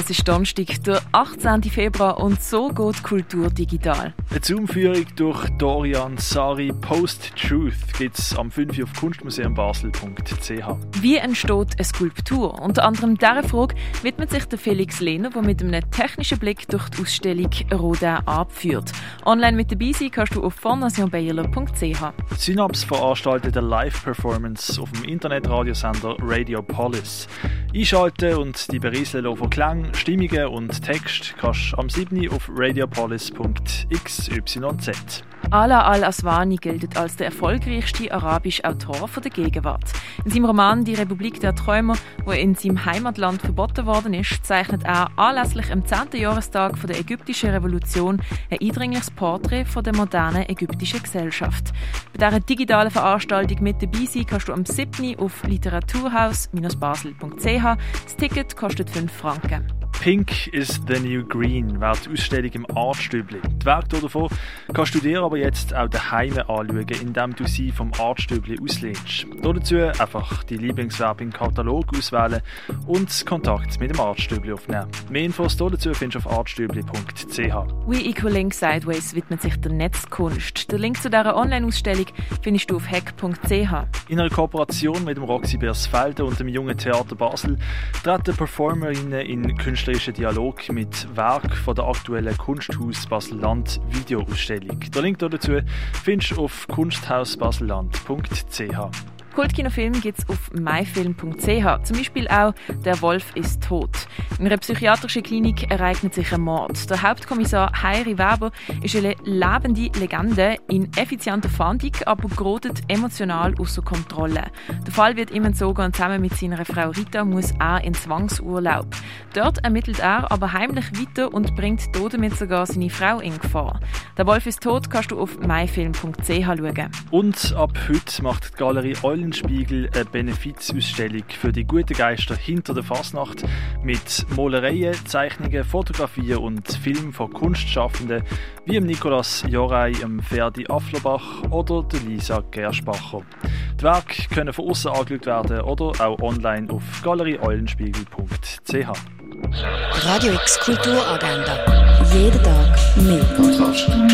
Es ist Donnerstag, der 18. Februar und so geht Kultur digital. Eine Zoom-Führung durch Dorian Sari Post-Truth gibt es am 5. auf kunstmuseumbasel.ch. Wie entsteht eine Skulptur? Unter anderem dieser Frage widmet sich der Felix Lehner, der mit einem technischen Blick durch die Ausstellung Rodin abführt. Online mit dabei sein kannst du auf fornationbaylor.ch. Synaps veranstaltet eine Live-Performance auf dem Internetradiosender Radio Polis. Einschalten und die berieseln von Klang, Stimmungen und Text kannst du am 7. auf radiopolis.xyz. Ala al-Aswani gilt als der erfolgreichste arabische Autor der Gegenwart. In seinem Roman Die Republik der Träumer, wo in seinem Heimatland verboten worden ist, zeichnet er anlässlich am 10. Jahrestag der ägyptischen Revolution ein eindringliches Porträt von der modernen ägyptischen Gesellschaft. Bei dieser digitalen Veranstaltung mit dabei sein kannst du am 7. auf literaturhaus-basel.ch. de har stikket kostet von Franke. Pink is the New Green wäre die Ausstellung im Artstübli. Die Werke davon kannst du dir aber jetzt auch daheim anschauen, indem du sie vom Artstübli auslehnst. Dazu einfach die Lieblingswerbe im Katalog auswählen und Kontakt mit dem Artstübli aufnehmen. Mehr Infos dazu findest du auf artstübli.ch. We Equal Link Sideways widmet sich der Netzkunst. Den Link zu dieser Online-Ausstellung findest du auf hack.ch. In einer Kooperation mit dem Roxy Bersfelden und dem Jungen Theater Basel treten Performerinnen in Künstler künstlerischen Dialog mit Werk von der aktuellen Kunsthaus Basel-Land Videoausstellung. Den Link dazu findest du auf kunsthausbaselland.ch. Kultkinofilm gibt es auf myfilm.ch. Zum Beispiel auch Der Wolf ist tot. In einer psychiatrischen Klinik ereignet sich ein Mord. Der Hauptkommissar Heiri Weber ist eine lebende Legende in effizienter Fahndung, aber gerodet emotional außer Kontrolle. Der Fall wird ihm entzogen und zusammen mit seiner Frau Rita muss er in Zwangsurlaub. Dort ermittelt er aber heimlich weiter und bringt damit sogar seine Frau in Gefahr. Der Wolf ist tot kannst du auf myfilm.ch schauen. Und ab heute macht die Galerie Eulenspiegel eine Benefizausstellung für die guten Geister hinter der Fasnacht mit Malereien, Zeichnungen, Fotografien und Filmen von Kunstschaffenden wie dem Nicolas Jorei, dem Ferdi Afflerbach oder der Lisa Gerschbacher. Die Werke können von außen angeschaut werden oder auch online auf galerieeulenspiegel.ch. Radio X Kulturagenda. Jeden Tag mehr.